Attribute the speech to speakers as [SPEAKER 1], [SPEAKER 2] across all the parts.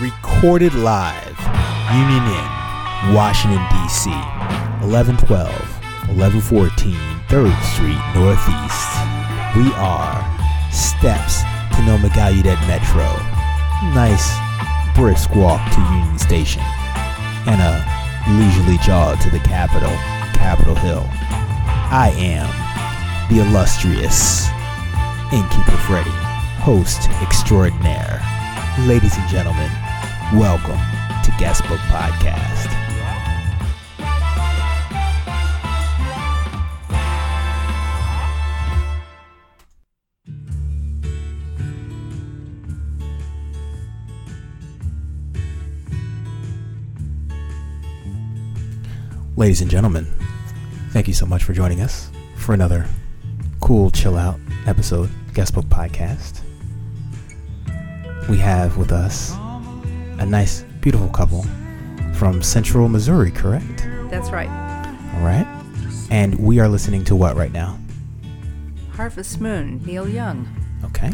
[SPEAKER 1] recorded live, Union Inn, Washington, D.C., 1112, 1114 3rd Street Northeast. We are steps to NoMa Gallaudet Metro. Nice, brisk walk to Union Station, and a leisurely jog to the Capitol, Capitol Hill. I am the illustrious Innkeeper Freddy, host extraordinaire. Ladies and gentlemen, welcome to Guestbook Podcast. Ladies and gentlemen, thank you so much for joining us for another cool chill out episode Guestbook Podcast. We have with us a nice, beautiful couple from Central Missouri, correct?
[SPEAKER 2] That's right.
[SPEAKER 1] All right. And we are listening to what right now?
[SPEAKER 2] Harvest Moon, Neil Young.
[SPEAKER 1] Okay.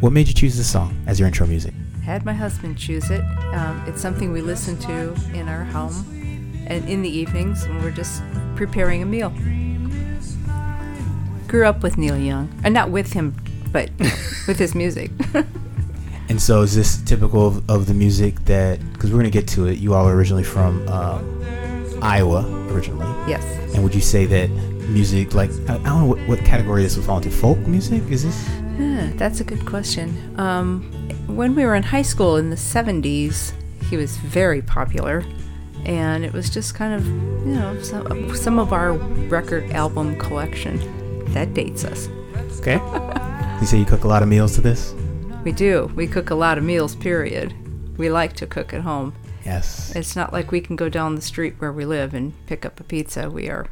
[SPEAKER 1] What made you choose this song as your intro music?
[SPEAKER 2] Had my husband choose it. Um, it's something we listen to in our home and in the evenings when we're just preparing a meal. Grew up with Neil Young. Uh, not with him, but with his music.
[SPEAKER 1] And so, is this typical of, of the music that? Because we're gonna get to it. You all are originally from um, Iowa, originally.
[SPEAKER 2] yes.
[SPEAKER 1] And would you say that music, like I, I don't know what, what category this would fall into? Folk music? Is this?
[SPEAKER 2] Huh, that's a good question. Um, when we were in high school in the 70s, he was very popular. And it was just kind of, you know, some, some of our record album collection. That dates us.
[SPEAKER 1] Okay. you say you cook a lot of meals to this?
[SPEAKER 2] We do. We cook a lot of meals, period. We like to cook at home.
[SPEAKER 1] Yes.
[SPEAKER 2] It's not like we can go down the street where we live and pick up a pizza. We are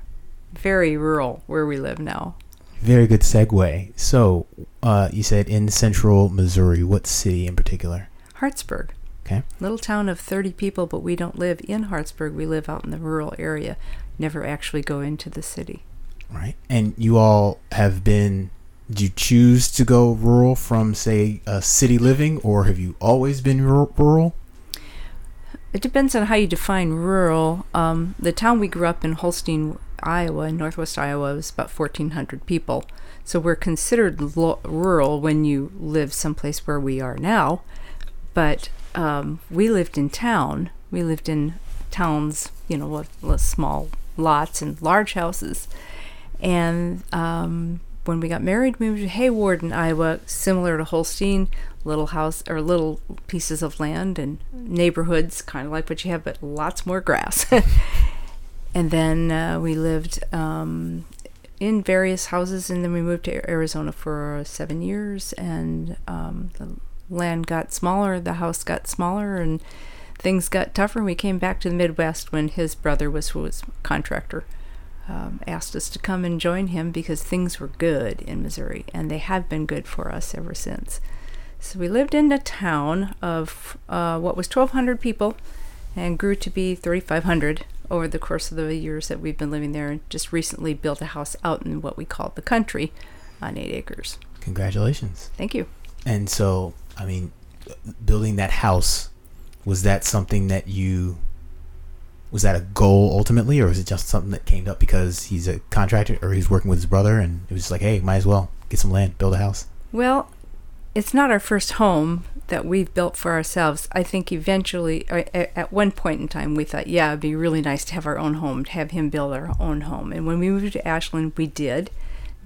[SPEAKER 2] very rural where we live now.
[SPEAKER 1] Very good segue. So, uh, you said in central Missouri. What city in particular?
[SPEAKER 2] Hartsburg.
[SPEAKER 1] Okay.
[SPEAKER 2] Little town of 30 people, but we don't live in Hartsburg. We live out in the rural area. Never actually go into the city.
[SPEAKER 1] Right. And you all have been. Did you choose to go rural from, say, a city living, or have you always been ru- rural?
[SPEAKER 2] It depends on how you define rural. Um, the town we grew up in, Holstein, Iowa, in northwest Iowa, was about 1,400 people. So we're considered lo- rural when you live someplace where we are now. But um, we lived in town. We lived in towns, you know, with, with small lots and large houses. And um, when we got married, we moved to Hayward in Iowa, similar to Holstein, little house or little pieces of land and neighborhoods, kind of like what you have, but lots more grass. and then uh, we lived um, in various houses, and then we moved to Arizona for seven years, and um, the land got smaller, the house got smaller, and things got tougher. We came back to the Midwest when his brother was was contractor um, asked us to come and join him because things were good in Missouri, and they have been good for us ever since. So we lived in a town of uh, what was 1,200 people and grew to be 3,500 over the course of the years that we've been living there, and just recently built a house out in what we call the country on eight acres.
[SPEAKER 1] Congratulations.
[SPEAKER 2] Thank you.
[SPEAKER 1] And so, I mean, building that house, was that something that you was that a goal ultimately or was it just something that came up because he's a contractor or he's working with his brother and it was just like, hey, might as well get some land, build a house?
[SPEAKER 2] Well, it's not our first home that we've built for ourselves. I think eventually, at one point in time, we thought, yeah, it'd be really nice to have our own home, to have him build our own home. And when we moved to Ashland, we did.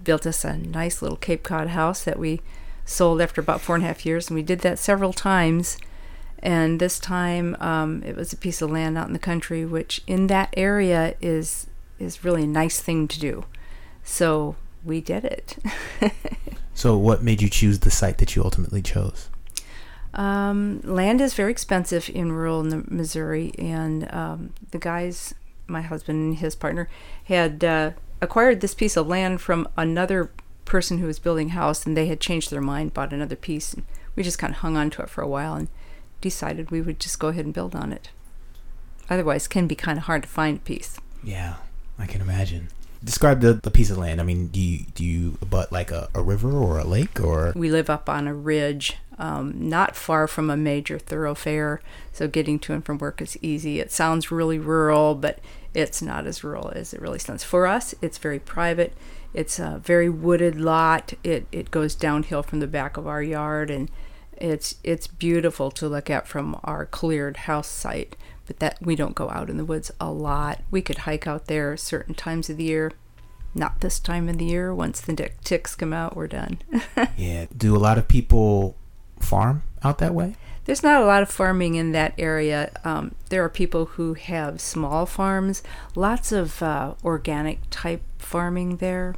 [SPEAKER 2] Built us a nice little Cape Cod house that we sold after about four and a half years. And we did that several times. And this time, um, it was a piece of land out in the country, which in that area is is really a nice thing to do. So we did it.
[SPEAKER 1] So, what made you choose the site that you ultimately chose?
[SPEAKER 2] Um, land is very expensive in rural Missouri, and um, the guys, my husband and his partner, had uh, acquired this piece of land from another person who was building a house, and they had changed their mind, bought another piece. And we just kind of hung on to it for a while and decided we would just go ahead and build on it. Otherwise, it can be kind of hard to find a piece.
[SPEAKER 1] Yeah, I can imagine. describe the, the piece of land. I mean, do you do you abut like a, a river or a lake or?
[SPEAKER 2] We live up on a ridge, um, not far from a major thoroughfare, so getting to and from work is easy. It sounds really rural, but it's not as rural as it really sounds. For us, it's very private. It's a very wooded lot. It it goes downhill from the back of our yard, and it's it's beautiful to look at from our cleared house site but that we don't go out in the woods a lot. We could hike out there certain times of the year. Not this time of the year. Once the ticks come out, we're done.
[SPEAKER 1] yeah. Do a lot of people farm out that way?
[SPEAKER 2] There's not a lot of farming in that area. Um, there are people who have small farms, lots of uh, organic type farming there.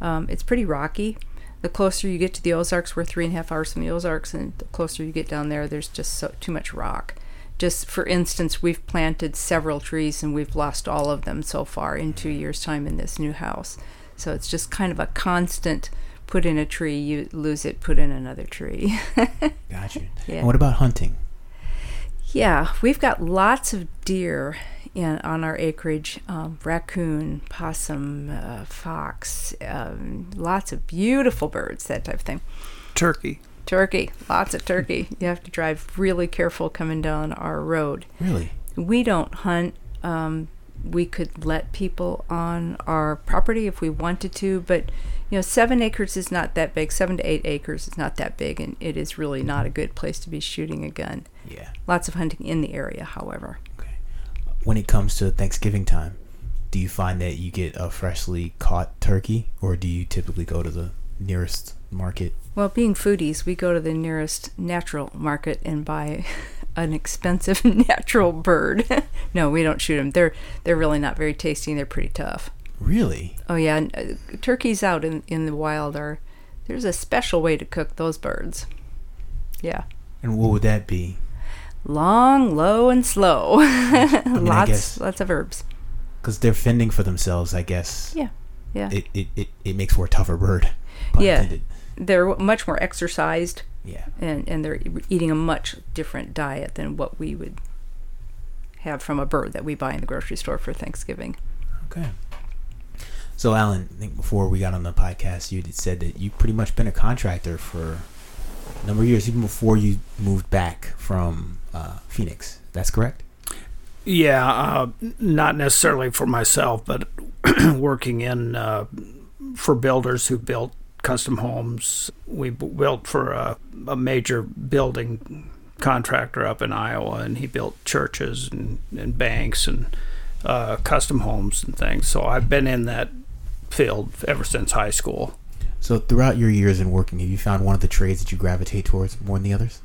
[SPEAKER 2] Um, it's pretty rocky. The closer you get to the Ozarks, we're three and a half hours from the Ozarks, and the closer you get down there, there's just so too much rock just for instance, we've planted several trees and we've lost all of them so far in two mm-hmm. years' time in this new house. So it's just kind of a constant put in a tree, you lose it, put in another tree.
[SPEAKER 1] gotcha. Yeah. And what about hunting?
[SPEAKER 2] Yeah, we've got lots of deer in, on our acreage um, raccoon, possum, uh, fox, um, lots of beautiful birds, that type of thing.
[SPEAKER 3] Turkey.
[SPEAKER 2] Turkey, lots of turkey. You have to drive really careful coming down our road.
[SPEAKER 1] Really?
[SPEAKER 2] We don't hunt. Um, we could let people on our property if we wanted to, but you know, seven acres is not that big. Seven to eight acres is not that big, and it is really not a good place to be shooting a gun.
[SPEAKER 1] Yeah.
[SPEAKER 2] Lots of hunting in the area, however.
[SPEAKER 1] When it comes to Thanksgiving time, do you find that you get a freshly caught turkey, or do you typically go to the nearest market?
[SPEAKER 2] Well, being foodies, we go to the nearest natural market and buy an expensive natural bird. no, we don't shoot them. They're they're really not very tasty and they're pretty tough.
[SPEAKER 1] Really?
[SPEAKER 2] Oh yeah, uh, turkeys out in in the wild are there's a special way to cook those birds. Yeah.
[SPEAKER 1] And what would that be?
[SPEAKER 2] Long, low, and slow. I mean, lots lots of herbs.
[SPEAKER 1] Because they're fending for themselves, I guess.
[SPEAKER 2] Yeah. Yeah.
[SPEAKER 1] It, it, it, it makes for a tougher bird.
[SPEAKER 2] Yeah. Intended they're much more exercised.
[SPEAKER 1] Yeah.
[SPEAKER 2] And and they're eating a much different diet than what we would have from a bird that we buy in the grocery store for Thanksgiving.
[SPEAKER 1] Okay. So Alan, I think before we got on the podcast, you said that you've pretty much been a contractor for number of years, even before you moved back from uh, Phoenix. That's correct.
[SPEAKER 3] Yeah, uh, not necessarily for myself, but working in uh, for builders who built custom homes. We built for a, a major building contractor up in Iowa, and he built churches and, and banks and uh, custom homes and things. So I've been in that field ever since high school.
[SPEAKER 1] So throughout your years in working, have you found one of the trades that you gravitate towards more than the others?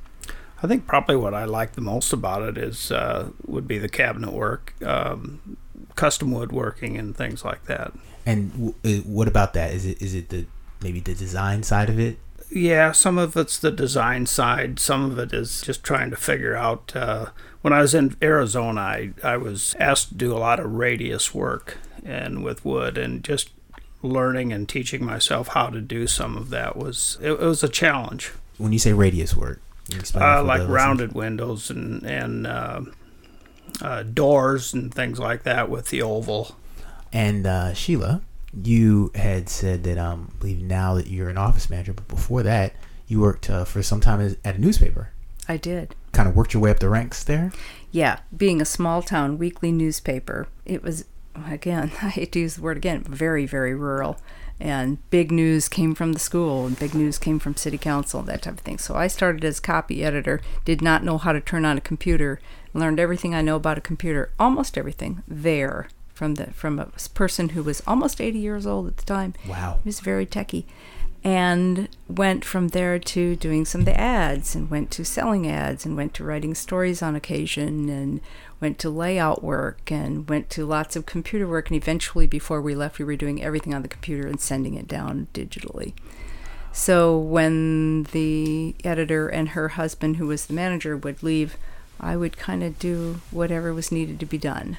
[SPEAKER 3] I think probably what I like the most about it is uh, would be the cabinet work, um, custom woodworking, and things like that.
[SPEAKER 1] And w- uh, what about that? Is it is it the maybe the design side of it?
[SPEAKER 3] Yeah, some of it's the design side. Some of it is just trying to figure out. Uh, when I was in Arizona, I, I was asked to do a lot of radius work and with wood, and just learning and teaching myself how to do some of that was it, it was a challenge.
[SPEAKER 1] When you say radius work,
[SPEAKER 3] uh, like rounded windows and and uh, uh, doors and things like that with the oval.
[SPEAKER 1] And uh, Sheila, you had said that um, I believe now that you're an office manager, but before that, you worked uh, for some time at a newspaper.
[SPEAKER 2] I did.
[SPEAKER 1] Kind of worked your way up the ranks there.
[SPEAKER 2] Yeah, being a small town weekly newspaper, it was again I hate to use the word again, very very rural, and big news came from the school, and big news came from city council, that type of thing. So I started as copy editor, did not know how to turn on a computer, learned everything I know about a computer, almost everything there from the from a person who was almost 80 years old at the time.
[SPEAKER 1] Wow.
[SPEAKER 2] He was very techy. And went from there to doing some of the ads and went to selling ads and went to writing stories on occasion and went to layout work and went to lots of computer work and eventually before we left we were doing everything on the computer and sending it down digitally. So when the editor and her husband who was the manager would leave, I would kind of do whatever was needed to be done.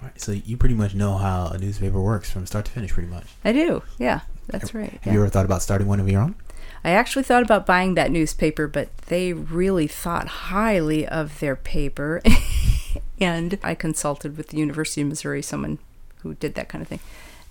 [SPEAKER 1] Right. So you pretty much know how a newspaper works from start to finish, pretty much.
[SPEAKER 2] I do. Yeah, that's right.
[SPEAKER 1] Have
[SPEAKER 2] yeah.
[SPEAKER 1] you ever thought about starting one of your own?
[SPEAKER 2] I actually thought about buying that newspaper, but they really thought highly of their paper. and I consulted with the University of Missouri, someone who did that kind of thing.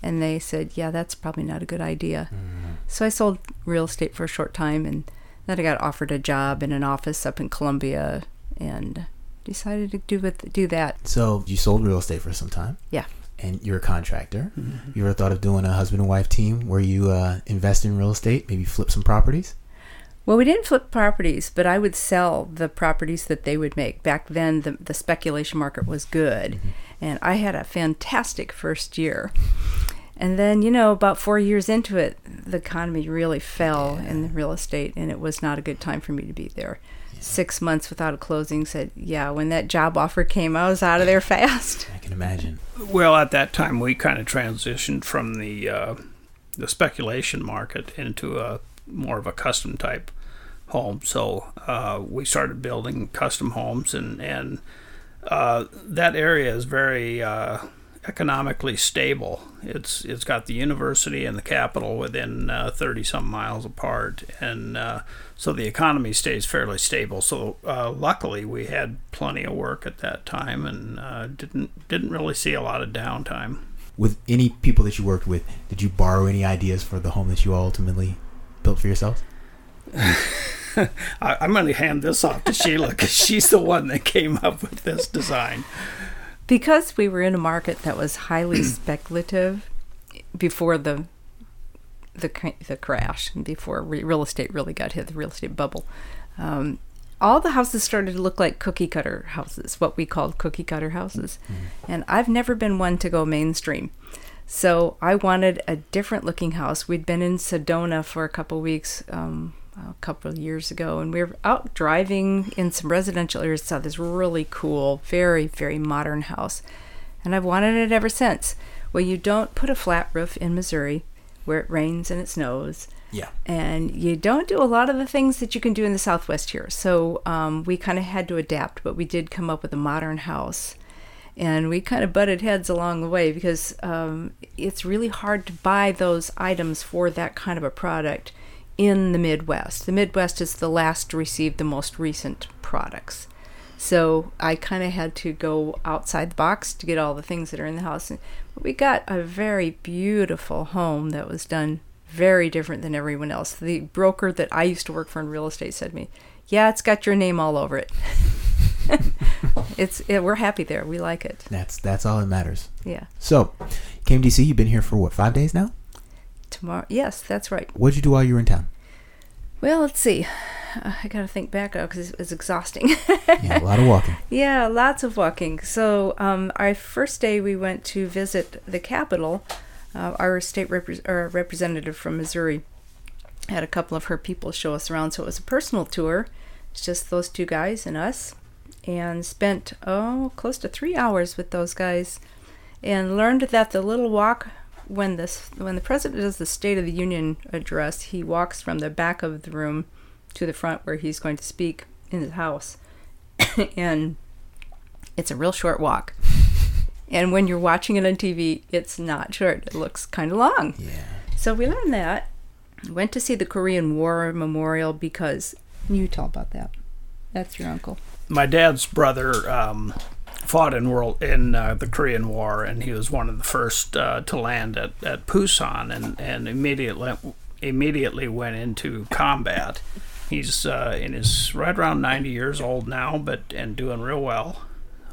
[SPEAKER 2] And they said, yeah, that's probably not a good idea. Mm-hmm. So I sold real estate for a short time and then I got offered a job in an office up in Columbia and decided to do with do that.
[SPEAKER 1] So you sold real estate for some time.
[SPEAKER 2] Yeah.
[SPEAKER 1] And you're a contractor. You ever thought of doing a husband and wife team where you uh, invest in real estate, maybe flip some properties?
[SPEAKER 2] Well, we didn't flip properties, but I would sell the properties that they would make. Back then, the, the speculation market was good, and I had a fantastic first year. And then, you know, about four years into it, the economy really fell in the real estate, and it was not a good time for me to be there. Six months without a closing said, yeah, when that job offer came, I was out of there fast.
[SPEAKER 1] I can imagine.
[SPEAKER 3] Well, at that time, we kind of transitioned from the uh, the speculation market into a more of a custom type home. So uh, we started building custom homes, and and uh, that area is very uh, economically stable. It's it's got the university and the capital within thirty some miles apart, and uh, so the economy stays fairly stable. So uh, luckily, we had plenty of work at that time, and uh, didn't didn't really see a lot of downtime.
[SPEAKER 1] With any people that you worked with, did you borrow any ideas for the home that you ultimately built for yourselves?
[SPEAKER 3] I, I'm going to hand this off to Sheila because she's the one that came up with this design.
[SPEAKER 2] Because we were in a market that was highly speculative before the the the crash, before re- real estate really got hit, the real estate bubble. Um, all the houses started to look like cookie cutter houses, what we called cookie cutter houses. And I've never been one to go mainstream. So I wanted a different looking house. We'd been in Sedona for a couple weeks um, a couple of years ago, and we were out driving in some residential areas. Saw this really cool, very very modern house, and I've wanted it ever since. Well, you don't put a flat roof in Missouri, where it rains and it snows,
[SPEAKER 1] Yeah.
[SPEAKER 2] and you don't do a lot of the things that you can do in the Southwest here. So um, we kind of had to adapt, but we did come up with a modern house. And we kind of butted heads along the way because um, it's really hard to buy those items for that kind of a product in the Midwest. The Midwest is the last to receive the most recent products. So I kind of had to go outside the box to get all the things that are in the house. And we got a very beautiful home that was done very different than everyone else. The broker that I used to work for in real estate said to me, "Yeah, it's got your name all over it." it's it, we're happy there. We like it.
[SPEAKER 1] That's that's all that matters.
[SPEAKER 2] Yeah.
[SPEAKER 1] So, came DC. You've been here for what? Five days now.
[SPEAKER 2] Tomorrow. Yes, that's right.
[SPEAKER 1] What'd you do while you were in town?
[SPEAKER 2] Well, let's see. Uh, I got to think back now because it's exhausting.
[SPEAKER 1] Yeah, a lot of walking.
[SPEAKER 2] Yeah, lots of walking. So, um, our first day we went to visit the Capitol. Uh, our state repre- or representative from Missouri had a couple of her people show us around. So it was a personal tour. It's just those two guys and us, and spent oh close to three hours with those guys, and learned that the little walk when this when the president does the State of the Union address, he walks from the back of the room to the front where he's going to speak in his house, and it's a real short walk. And when you're watching it on TV, it's not short. It looks kind of long.
[SPEAKER 1] Yeah.
[SPEAKER 2] So we learned that. Went to see the Korean War Memorial because you tell about that. That's your uncle.
[SPEAKER 3] My dad's brother um, fought in world in uh, the Korean War, and he was one of the first uh, to land at, at Pusan, and and immediately immediately went into combat. He's uh, in his right around 90 years old now, but and doing real well.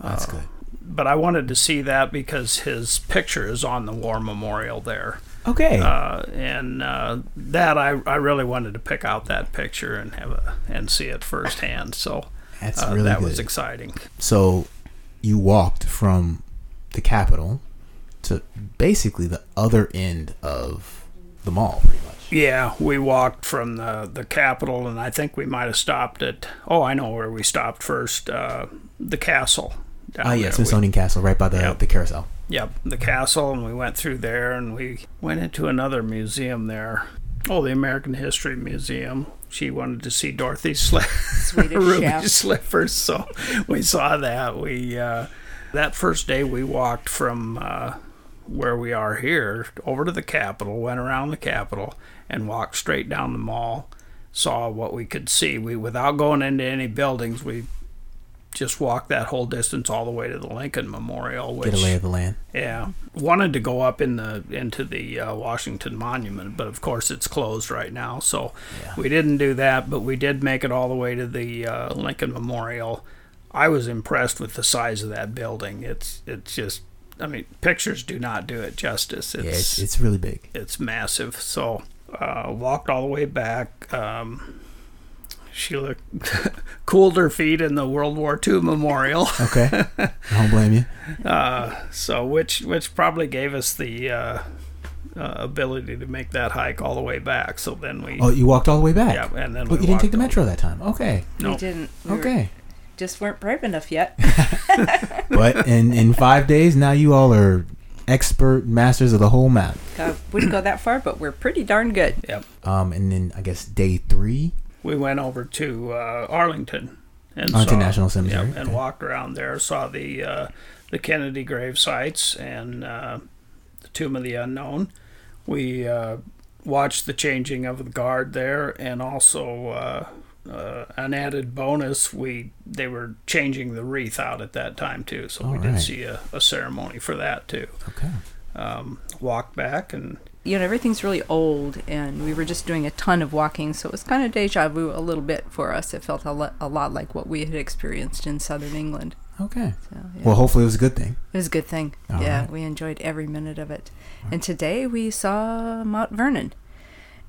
[SPEAKER 1] That's
[SPEAKER 3] Uh,
[SPEAKER 1] good.
[SPEAKER 3] But I wanted to see that because his picture is on the war memorial there.
[SPEAKER 1] Okay.
[SPEAKER 3] uh, and uh, that I, I really wanted to pick out that picture and have a and see it firsthand. So
[SPEAKER 1] That's
[SPEAKER 3] uh,
[SPEAKER 1] really
[SPEAKER 3] that
[SPEAKER 1] good.
[SPEAKER 3] was exciting.
[SPEAKER 1] so, you walked from the Capitol to basically the other end of the mall, pretty much.
[SPEAKER 3] Yeah, we walked from the the Capitol, and I think we might have stopped at. Oh, I know where we stopped first. Uh, the castle.
[SPEAKER 1] Oh yeah.
[SPEAKER 3] We-
[SPEAKER 1] Smithsonian Castle, right by the
[SPEAKER 3] Yep.
[SPEAKER 1] the carousel.
[SPEAKER 3] Yep, the castle, and we went through there, and we went into another museum there. Oh, the American History Museum. She wanted to see Dorothy
[SPEAKER 2] Swedish
[SPEAKER 3] Ruby slippers, so we saw that. We uh, that first day we walked from uh, where we are here over to the Capitol, went around the Capitol, and walked straight down the mall. Saw what we could see. We without going into any buildings, we just walk that whole distance all the way to the Lincoln Memorial. Which,
[SPEAKER 1] Get a lay of the land.
[SPEAKER 3] Yeah, wanted to go up in the into the uh, Washington Monument, but of course it's closed right now, so
[SPEAKER 1] Yeah.
[SPEAKER 3] we didn't do that. But we did make it all the way to the uh, Lincoln Memorial. I was impressed with the size of that building. It's it's just, I mean, pictures do not do it justice. It's
[SPEAKER 1] yeah, it's, it's really big.
[SPEAKER 3] it's massive. So uh, walked all the way back. Um, Sheila cooled her feet in the World War II memorial.
[SPEAKER 1] Okay. I don't blame you.
[SPEAKER 3] Uh, so which which probably gave us the uh, uh, ability to make that hike all the way back. So then we
[SPEAKER 1] Oh, you walked all the way back.
[SPEAKER 3] yeah, and then
[SPEAKER 1] Well,
[SPEAKER 3] we
[SPEAKER 1] you didn't take the metro that time. Okay.
[SPEAKER 3] No.
[SPEAKER 2] We didn't. We were-
[SPEAKER 1] Okay.
[SPEAKER 2] just weren't brave enough yet.
[SPEAKER 1] But in in five days, now you all are expert masters of the whole map.
[SPEAKER 2] Uh, wouldn't go that far, but we're pretty darn good.
[SPEAKER 3] Yep.
[SPEAKER 1] Um, and then I guess day three.
[SPEAKER 3] We went over to uh, Arlington and
[SPEAKER 1] Arlington
[SPEAKER 3] saw-
[SPEAKER 1] National Cemetery,
[SPEAKER 3] Yep, and
[SPEAKER 1] okay.
[SPEAKER 3] walked around there. Saw the uh, the Kennedy grave sites and uh, the Tomb of the Unknown. We uh, watched the changing of the guard there, and also uh, uh, an added bonus. We they were changing the wreath out at that time too, so we
[SPEAKER 1] All
[SPEAKER 3] did see a, a ceremony for that too.
[SPEAKER 1] Okay.
[SPEAKER 3] Um, walked back and
[SPEAKER 2] You know, everything's really old, and we were just doing a ton of walking, so it was kind of deja vu a little bit for us. It felt a, lo- a lot like what we had experienced in southern England.
[SPEAKER 1] Okay.
[SPEAKER 2] So, yeah.
[SPEAKER 1] Well, hopefully it was a good thing.
[SPEAKER 2] It was a good thing.
[SPEAKER 1] All
[SPEAKER 2] yeah,
[SPEAKER 1] right.
[SPEAKER 2] we enjoyed every minute of it. And today we saw Mount Vernon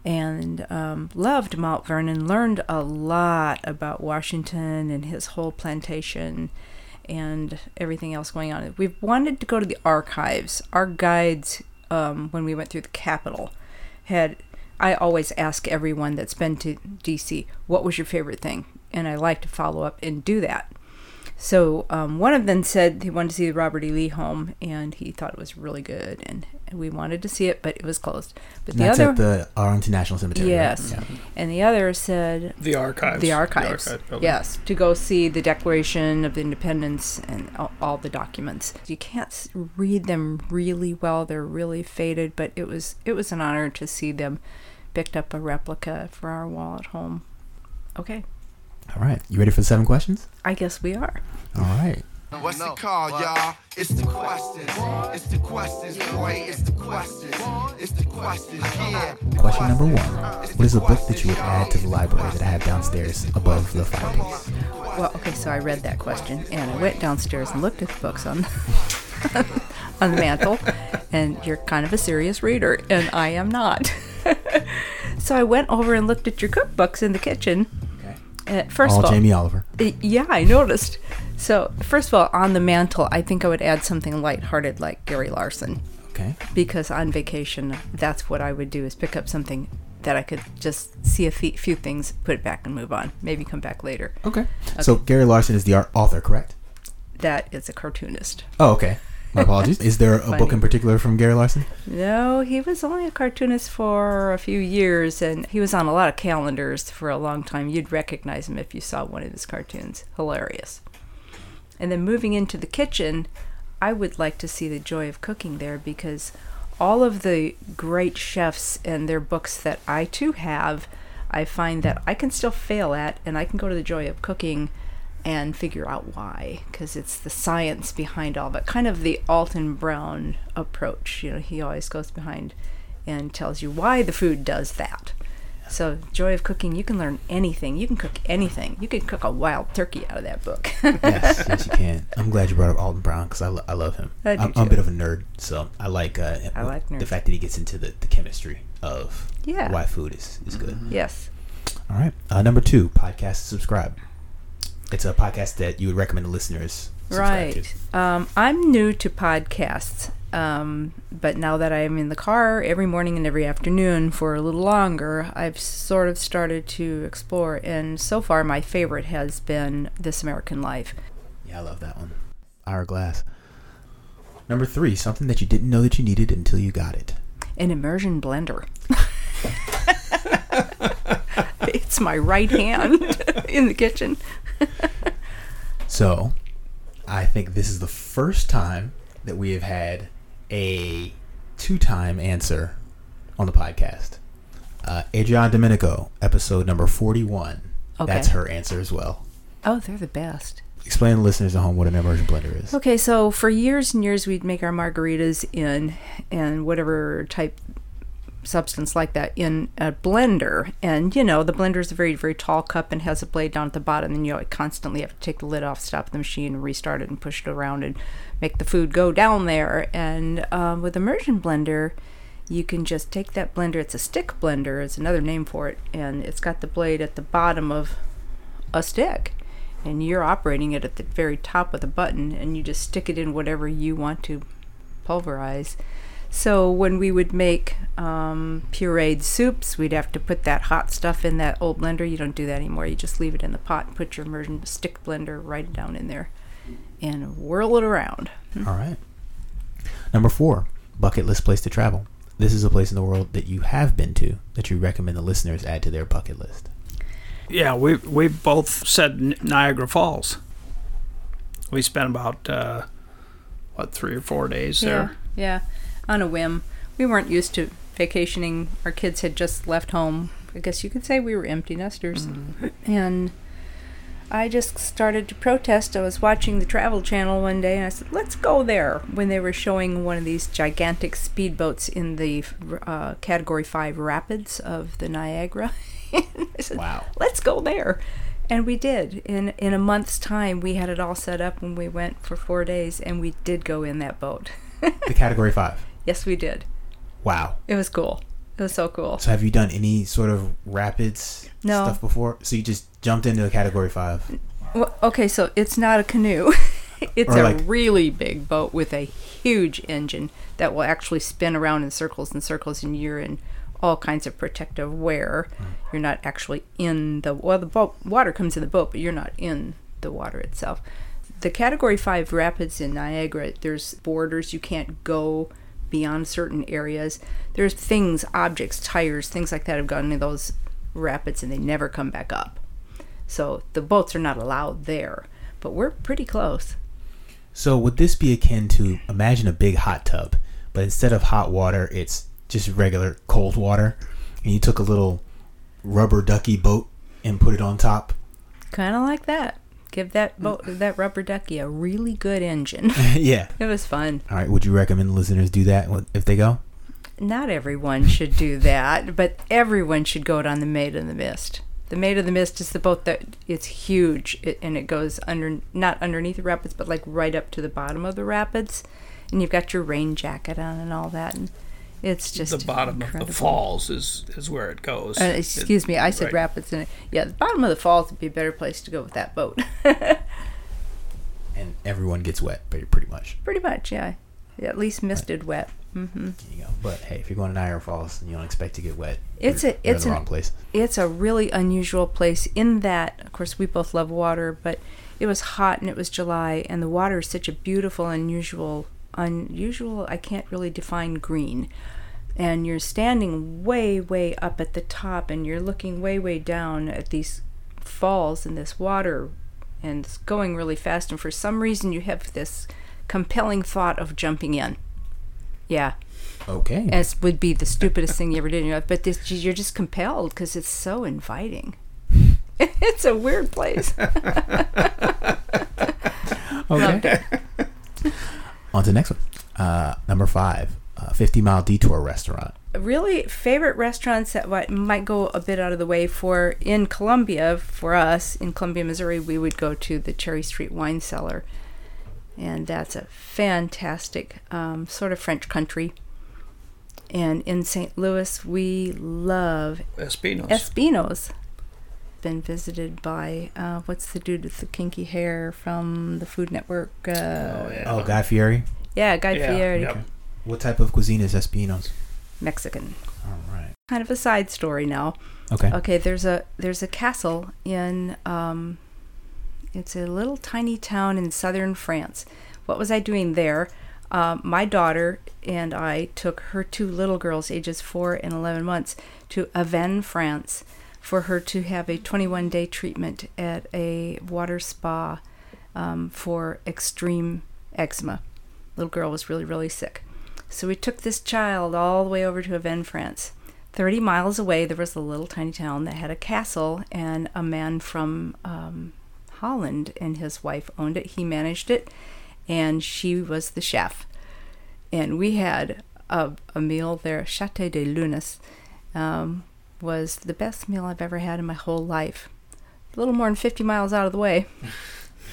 [SPEAKER 2] and um, loved Mount Vernon, learned a lot about Washington and his whole plantation and everything else going on. We wanted to go to the archives. Our guides, um, when we went through the Capitol, had. I always ask everyone that's been to DC, what was your favorite thing? And I like to follow up and do that. So um, one of them said he wanted to see the Robert E. Lee home, and he thought it was really good, and we wanted to see it, but it was closed. But
[SPEAKER 1] And
[SPEAKER 2] the
[SPEAKER 1] that's
[SPEAKER 2] other,
[SPEAKER 1] at the Arlington National Cemetery. right?
[SPEAKER 2] yes,
[SPEAKER 1] Yeah.
[SPEAKER 2] and the other said
[SPEAKER 3] the archives.
[SPEAKER 2] the archives.
[SPEAKER 3] archive
[SPEAKER 2] yes, to go see the Declaration of Independence and all, all the documents. You can't read them really well; they're really faded. But it was it was an honor to see them. Picked up a replica for our wall at home. Okay,
[SPEAKER 1] All right. You ready for the seven questions?
[SPEAKER 2] I guess we are.
[SPEAKER 1] All right.
[SPEAKER 4] What's the call, y'all? It's the questions. It's the questions, boy. It's the questions. It's the questions, yeah.
[SPEAKER 1] Question number one. What is a book that you would add to the library that I have downstairs above the fireplace?
[SPEAKER 2] Well, okay, so I read that question and I went downstairs and looked at the books on on the mantle. And you're kind of a serious reader, and I am not. so I went over and looked at your cookbooks in the kitchen.
[SPEAKER 1] Okay.
[SPEAKER 2] Uh, first
[SPEAKER 1] All
[SPEAKER 2] of all,
[SPEAKER 1] Jamie Oliver.
[SPEAKER 2] uh, yeah, I noticed. So first of all, on the mantle, I think I would add something lighthearted like Gary Larson
[SPEAKER 1] Okay.
[SPEAKER 2] because on vacation, that's what I would do is pick up something that I could just see a few things, put it back, and move on. Maybe come back later.
[SPEAKER 1] Okay. So Gary Larson is the art author, correct?
[SPEAKER 2] That is a cartoonist.
[SPEAKER 1] Oh, okay. My apologies. Is there a book in particular from Gary Larson?
[SPEAKER 2] No, he was only a cartoonist for a few years, and he was on a lot of calendars for a long time. You'd recognize him if you saw one of his cartoons. Hilarious. And then moving into the kitchen, I would like to see the joy of cooking there because all of the great chefs and their books that I too have, I find that I can still fail at, and I can go to the joy of cooking and figure out why because it's the science behind all of it kind of the alton brown approach you know he always goes behind and tells you why the food does that so joy of cooking you can learn anything you can cook anything you can cook a wild turkey out of that book
[SPEAKER 1] yes, yes, you can. I'm glad you brought up Alton Brown because I, lo- I love him.
[SPEAKER 2] I do
[SPEAKER 1] I'm, I'm a bit of a nerd, so I like uh,
[SPEAKER 2] I like
[SPEAKER 1] the fact that he gets into the, the chemistry of
[SPEAKER 2] Yeah.
[SPEAKER 1] why food is, is good.
[SPEAKER 2] yes
[SPEAKER 1] All right. Uh, number two, podcast subscribe. It's a podcast that you would recommend to listeners.
[SPEAKER 2] right
[SPEAKER 1] to.
[SPEAKER 2] um, i'm new to podcasts um, but now that i'm in the car every morning and every afternoon for a little longer i've sort of started to explore and so far my favorite has been this american life
[SPEAKER 1] Yeah, I love that one. Hourglass. Number three, something that you didn't know that you needed until you got it.
[SPEAKER 2] an immersion blender. it's my right hand in the kitchen.
[SPEAKER 1] So, I think this is the first time that we have had a two-time answer on the podcast. Uh, Adriana Domenico, episode number forty-one.
[SPEAKER 2] Okay.
[SPEAKER 1] That's her answer as well.
[SPEAKER 2] Oh, they're the best.
[SPEAKER 1] explain to listeners at home what an immersion blender is.
[SPEAKER 2] Okay, so for years and years, we'd make our margaritas in and whatever type substance like that in a blender. And you know, the blender is a very, very tall cup and has a blade down at the bottom. And you know, constantly have to take the lid off, stop the machine, restart it, and push it around and make the food go down there. And um, with immersion blender, you can just take that blender. It's a stick blender. It's another name for it, and it's got the blade at the bottom of a stick and you're operating it at the very top of the button and you just stick it in whatever you want to pulverize. So when we would make um, pureed soups, we'd have to put that hot stuff in that old blender. You don't do that anymore. You just leave it in the pot and put your immersion stick blender right down in there and whirl it around.
[SPEAKER 1] All right. Number four, bucket list place to travel. This is a place in the world that you have been to that you recommend the listeners add to their bucket list.
[SPEAKER 3] Yeah, we we both said Niagara Falls. We spent about uh, what three or four days there.
[SPEAKER 2] Yeah, yeah, on a whim. We weren't used to vacationing. Our kids had just left home. I guess you could say we were empty nesters. And I just started to protest. I was watching the Travel Channel one day and I said, let's go there when they were showing one of these gigantic speedboats in the uh, Category 5 rapids of the Niagara. I said,
[SPEAKER 1] Wow.
[SPEAKER 2] let's go there. And we did. In in a month's time, we had it all set up when we went for four days, and we did go in that boat.
[SPEAKER 1] The category five.
[SPEAKER 2] Yes, we did.
[SPEAKER 1] Wow.
[SPEAKER 2] It was cool. It was so cool.
[SPEAKER 1] So have you done any sort of rapids
[SPEAKER 2] No.
[SPEAKER 1] stuff before? So you just jumped into a category five.
[SPEAKER 2] Well, okay, so it's not a canoe. it's
[SPEAKER 1] Or
[SPEAKER 2] a
[SPEAKER 1] like-
[SPEAKER 2] really big boat with a huge engine that will actually spin around in circles and circles, and you're in all kinds of protective wear. Hmm. You're not actually in the well, the boat water comes in the boat, but you're not in the water itself. The Category Five rapids in Niagara, there's borders you can't go beyond certain areas. There's things, objects, tires, things like that have gone into those rapids and they never come back up. So the boats are not allowed there, but we're pretty close.
[SPEAKER 1] So would this be akin to imagine a big hot tub, but instead of hot water, it's just regular cold water, and you took a little rubber ducky boat and put it on top?
[SPEAKER 2] Kind of like that. Give that boat, that rubber ducky, a really good engine.
[SPEAKER 1] yeah.
[SPEAKER 2] it was fun.
[SPEAKER 1] All right. Would you recommend listeners do that if they go?
[SPEAKER 2] Not everyone should do that, but everyone should go on the Maid of the Mist. The Maid of the Mist is the boat that it's huge it, and it goes under not underneath the rapids, but like right up to the bottom of the rapids, and you've got your rain jacket on and all that, and it's just
[SPEAKER 3] The bottom of the falls is is where it goes.
[SPEAKER 2] Uh,
[SPEAKER 3] It-
[SPEAKER 2] excuse me, I said
[SPEAKER 3] right.
[SPEAKER 2] rapids. And yeah, the bottom of the falls would be a better place to go with that boat.
[SPEAKER 1] And everyone gets wet, pretty pretty much.
[SPEAKER 2] Pretty much, yeah. At least misted wet. hmm
[SPEAKER 1] There you go. But hey, if you're going to Niagara Falls and you don't expect to get wet,
[SPEAKER 2] It's
[SPEAKER 1] you're,
[SPEAKER 2] a-
[SPEAKER 1] you're
[SPEAKER 2] it's
[SPEAKER 1] in the
[SPEAKER 2] an-
[SPEAKER 1] wrong place.
[SPEAKER 2] It's a really unusual place in that, of course, we both love water, but it was hot and it was July, and the water is such a beautiful, unusual, unusual. I can't really define green. And you're standing way, way up at the top, and you're looking way, way down at these falls and this water, and it's going really fast. And for some reason, you have this compelling thought of jumping in. Yeah,
[SPEAKER 1] Okay.
[SPEAKER 2] as would be the stupidest thing you ever did in your life. But this, you're just compelled because it's so inviting. it's a weird place. Loved it.
[SPEAKER 1] On to the next one. Uh, number five, uh, 50 Mile Detour Restaurant.
[SPEAKER 2] Really, favorite restaurants that what might go a bit out of the way for in Columbia for us in Columbia, Missouri, we would go to the Cherry Street Wine Cellar, and that's a fantastic um, sort of French country. And in St. Louis, we love
[SPEAKER 3] Espinos.
[SPEAKER 2] Espino's been visited by uh, what's the dude with the kinky hair from the Food Network? Uh,
[SPEAKER 3] yeah.
[SPEAKER 1] Oh, Guy Fieri.
[SPEAKER 2] yeah, Guy
[SPEAKER 3] Yeah,
[SPEAKER 2] Fieri,
[SPEAKER 3] yep.
[SPEAKER 1] What type of cuisine is Espino's?
[SPEAKER 2] Mexican.
[SPEAKER 1] All right.
[SPEAKER 2] Kind of a side story now.
[SPEAKER 1] Okay.
[SPEAKER 2] Okay, there's a there's a castle in um, it's a little tiny town in southern France. What was I doing there? Um, my daughter and I took her two little girls, ages four and eleven months, to Avène, France, for her to have a 21 day treatment at a water spa um, for extreme eczema. Little girl was really really sick, so we took this child all the way over to Avène, France. 30 miles away, there was a little tiny town that had a castle, and a man from um, Holland, and his wife owned it. He managed it, and she was the chef. And we had a, a meal there. Chateau de Lunas um, was the best meal I've ever had in my whole life. A little more than 50 miles out of the way.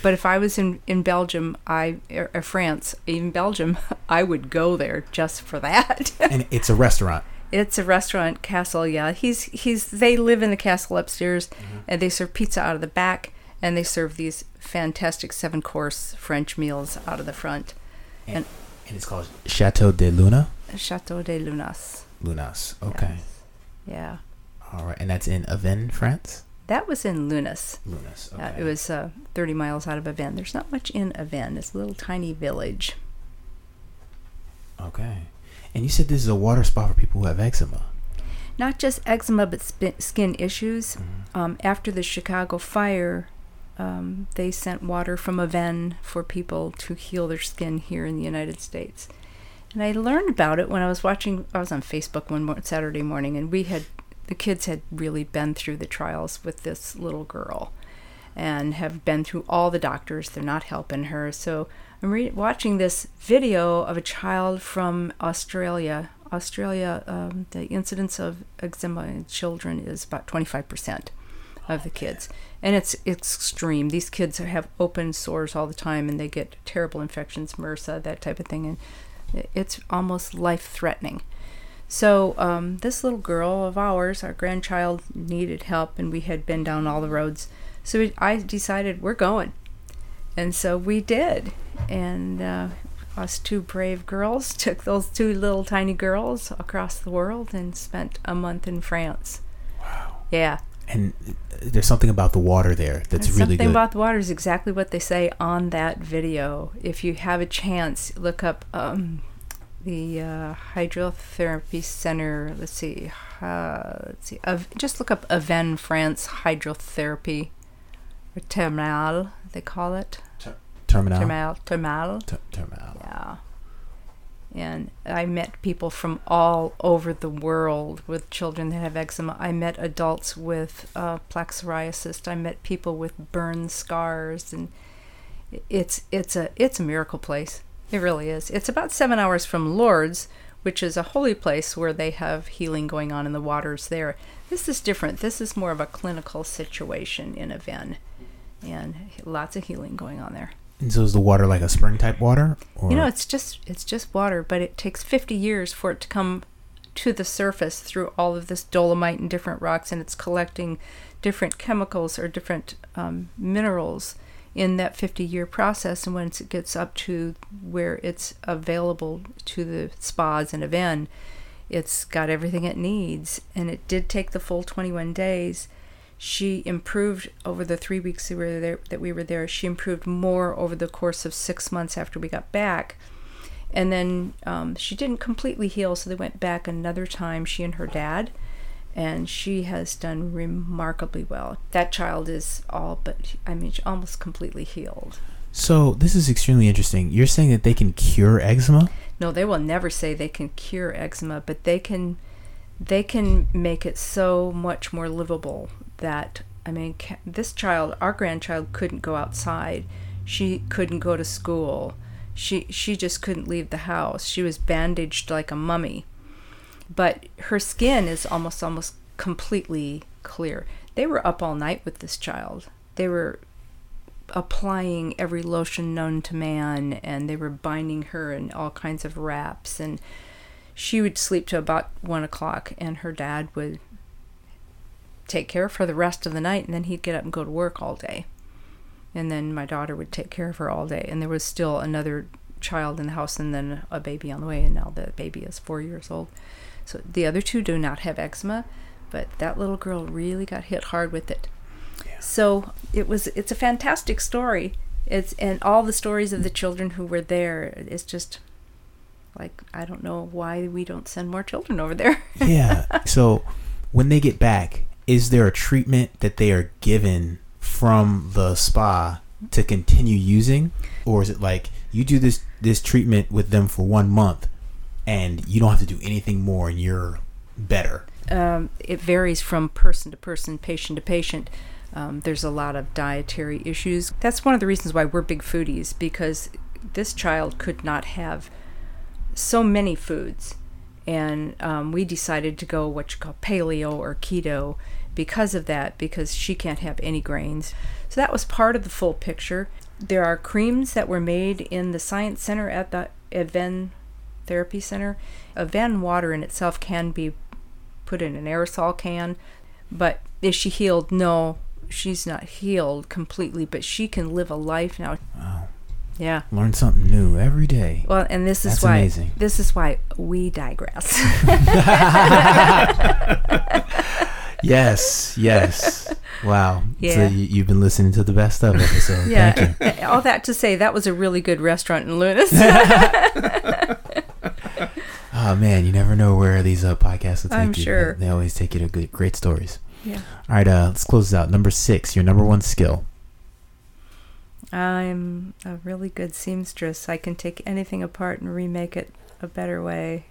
[SPEAKER 2] But if I was in, in Belgium, I or, or France, even Belgium, I would go there just for that.
[SPEAKER 1] and it's a restaurant.
[SPEAKER 2] It's a restaurant castle, yeah. He's he's they live in the castle upstairs mm-hmm. and they serve pizza out of the back and they serve these fantastic seven course French meals out of the front.
[SPEAKER 1] And, and it's called Chateau de Luna.
[SPEAKER 2] Chateau de Lunas.
[SPEAKER 1] Lunas. Okay.
[SPEAKER 2] Yeah.
[SPEAKER 1] All right. And that's in Avène, France?
[SPEAKER 2] That was in Lunas.
[SPEAKER 1] Lunas.
[SPEAKER 2] Uh, it was uh, 30 miles out of Avène. There's not much in Avène. It's a little tiny village.
[SPEAKER 1] Okay. And you said this is a water spot for people who have eczema.
[SPEAKER 2] Not just eczema, but sp- skin issues. Um, after the Chicago fire, um, they sent water from Avène for people to heal their skin here in the United States. And I learned about it when I was watching. I was on Facebook one Saturday morning, and we had the kids had really been through the trials with this little girl, and have been through all the doctors. They're not helping her. So I'm re- watching this video of a child from Australia. Australia, um, the incidence of eczema in children is about 25% of the kids. And it's, it's extreme. These kids have open sores all the time and they get terrible infections, MRSA, that type of thing. And it's almost life threatening. So um, this little girl of ours, our grandchild, needed help, and we had been down all the roads. So we, I decided we're going, and so we did. And uh, us two brave girls took those two little tiny girls across the world and spent a month in France.
[SPEAKER 1] Wow.
[SPEAKER 2] Yeah,
[SPEAKER 1] And there's something about the water there that's
[SPEAKER 2] And
[SPEAKER 1] really
[SPEAKER 2] something
[SPEAKER 1] good.
[SPEAKER 2] about the water is exactly what they say on that video. If you have a chance, look up um, the uh, hydrotherapy center. Let's see, uh, let's see. Av- just look up Avène France hydrotherapy or thermal. They call it
[SPEAKER 1] terminal.
[SPEAKER 2] thermal. Thermal.
[SPEAKER 1] Ter- terminal.
[SPEAKER 2] Yeah. And I met people from all over the world with children that have eczema. I met adults with uh, plaque psoriasis. I met people with burn scars, and it's it's a it's a miracle place. It really is. It's about seven hours from Lourdes, which is a holy place where they have healing going on in the waters there. This is different. This is more of a clinical situation in Avène, and lots of healing going on there.
[SPEAKER 1] And so is the water like a spring type water? Or
[SPEAKER 2] You know, it's just it's just water, but it takes 50 years for it to come to the surface through all of this dolomite and different rocks, and it's collecting different chemicals or different um, minerals in that 50 year process. And once it gets up to where it's available to the spas and Avène, it's got everything it needs. And it did take the full 21 days. She improved over the three weeks that we were there. That we were there, she improved more over the course of six months after we got back. And then um, she didn't completely heal, so they went back another time. She and her dad, and she has done remarkably well. That child is all but, I mean, she almost completely healed.
[SPEAKER 1] So this is extremely interesting. You're saying that they can cure eczema?
[SPEAKER 2] No, they will never say they can cure eczema, but they can they can make it so much more livable that I mean, this child, our grandchild couldn't go outside. She couldn't go to school. She she just couldn't leave the house. She was bandaged like a mummy. But her skin is almost almost completely clear. They were up all night with this child. They were applying every lotion known to man and they were binding her in all kinds of wraps and she would sleep to about one o'clock and her dad would take care of her the rest of the night and then he'd get up and go to work all day and then my daughter would take care of her all day and there was still another child in the house and then a baby on the way and now the baby is four years old so the other two do not have eczema but that little girl really got hit hard with it. So it was it's a fantastic story. It's and all the stories of the children who were there it's just like i don't know why we don't send more children over there.
[SPEAKER 1] Yeah. So when they get back, is there a treatment that they are given from the spa to continue using, or is it like you do this this treatment with them for one month, and you don't have to do anything more, and you're better?
[SPEAKER 2] um, it varies from person to person, patient to patient. Um, there's a lot of dietary issues. That's one of the reasons why we're big foodies because this child could not have so many foods. And um, we decided to go what you call paleo or keto because of that, because she can't have any grains. So that was part of the full picture. There are creams that were made in the Science Center at the Avène Therapy Center. Avène water in itself can be put in an aerosol can, but is she healed? No, she's not healed completely, but she can live a life now.
[SPEAKER 1] Wow.
[SPEAKER 2] Yeah.
[SPEAKER 1] Learn something new every day.
[SPEAKER 2] Well, and this is
[SPEAKER 1] That's
[SPEAKER 2] why
[SPEAKER 1] amazing.
[SPEAKER 2] this is why we digress.
[SPEAKER 1] yes, yes. Wow. So
[SPEAKER 2] Yeah.
[SPEAKER 1] you, you've been listening to the best of episode.
[SPEAKER 2] yeah.
[SPEAKER 1] Thank you.
[SPEAKER 2] All that to say, that was a really good restaurant in Lunas.
[SPEAKER 1] Oh man, you never know where these uh, podcasts will take
[SPEAKER 2] I'm
[SPEAKER 1] you.
[SPEAKER 2] sure.
[SPEAKER 1] They always take you to good, great stories.
[SPEAKER 2] yeah.
[SPEAKER 1] All right, uh, let's close this out. Number six, your number one skill.
[SPEAKER 2] I'm a really good seamstress. I can take anything apart and remake it a better way.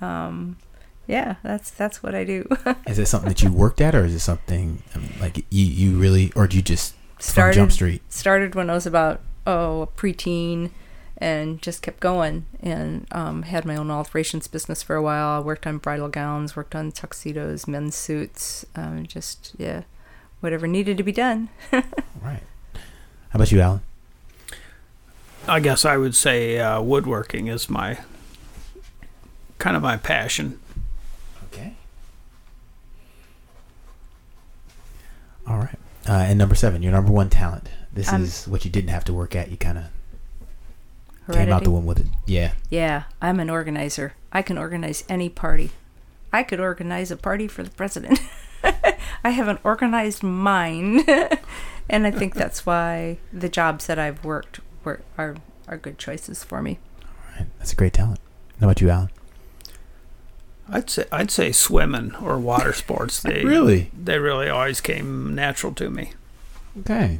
[SPEAKER 2] Um, yeah, that's that's what I do.
[SPEAKER 1] Is it something that you worked at, or is it something um, like you you really, or do you just
[SPEAKER 2] started
[SPEAKER 1] Jump Street?
[SPEAKER 2] started when I was about oh a preteen, and just kept going. And um, had my own alterations business for a while. I worked on bridal gowns, worked on tuxedos, men's suits. Um, just yeah, whatever needed to be done.
[SPEAKER 1] Right. How about you, Alan?
[SPEAKER 3] I guess I would say uh, woodworking is my kind of my passion.
[SPEAKER 1] Okay. All right. Uh, and number seven, your number one talent. This
[SPEAKER 2] Um,
[SPEAKER 1] is what you didn't have to work at. You kind of came
[SPEAKER 2] Heredity.
[SPEAKER 1] out the one with it. Yeah.
[SPEAKER 2] Yeah, I'm an organizer. I can organize any party. I could organize a party for the president. I have an organized mind, and I think that's why the jobs that I've worked were are are good choices for me.
[SPEAKER 1] All right. That's a great talent. How about you, Alan?
[SPEAKER 3] I'd say I'd say swimming or water sports. They
[SPEAKER 1] Really?
[SPEAKER 3] they really always came natural to me.
[SPEAKER 1] Okay.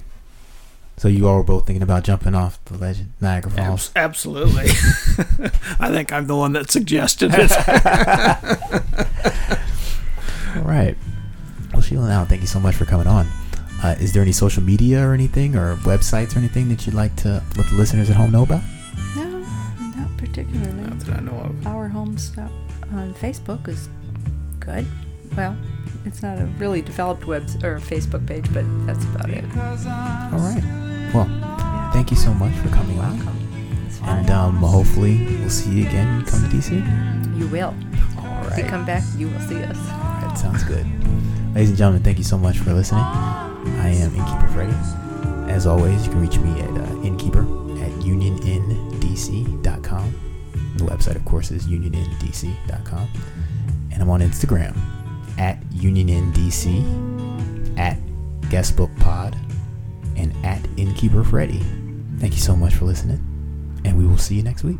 [SPEAKER 1] So you all were both thinking about jumping off the legend Niagara Falls.
[SPEAKER 3] Abs- absolutely. I think I'm the one that suggested it.
[SPEAKER 1] All right. Well, Sheila and Alan, thank you so much for coming on. Uh, is there any social media or anything, or websites or anything that you'd like to let the listeners at home know about?
[SPEAKER 2] No, not particularly.
[SPEAKER 3] Not that I know of.
[SPEAKER 2] Our home stuff on Facebook is good. Well, it's not a really developed web or Facebook page, but that's about it.
[SPEAKER 1] All right. Well, thank you so much for coming.
[SPEAKER 2] It's fine.
[SPEAKER 1] And um, hopefully we'll see you again when you come to DC.
[SPEAKER 2] you will.
[SPEAKER 1] All right.
[SPEAKER 2] If you come back, you will see us.
[SPEAKER 1] All right. Sounds good. Ladies and gentlemen, thank you so much for listening. I am Innkeeper Freddy. As always, you can reach me at uh, innkeeper at unionndc.com. The website, of course, is unionndc.com. And I'm on Instagram at unionndc, at guestbookpod, and at innkeeper Freddy. Thank you so much for listening, and we will see you next week.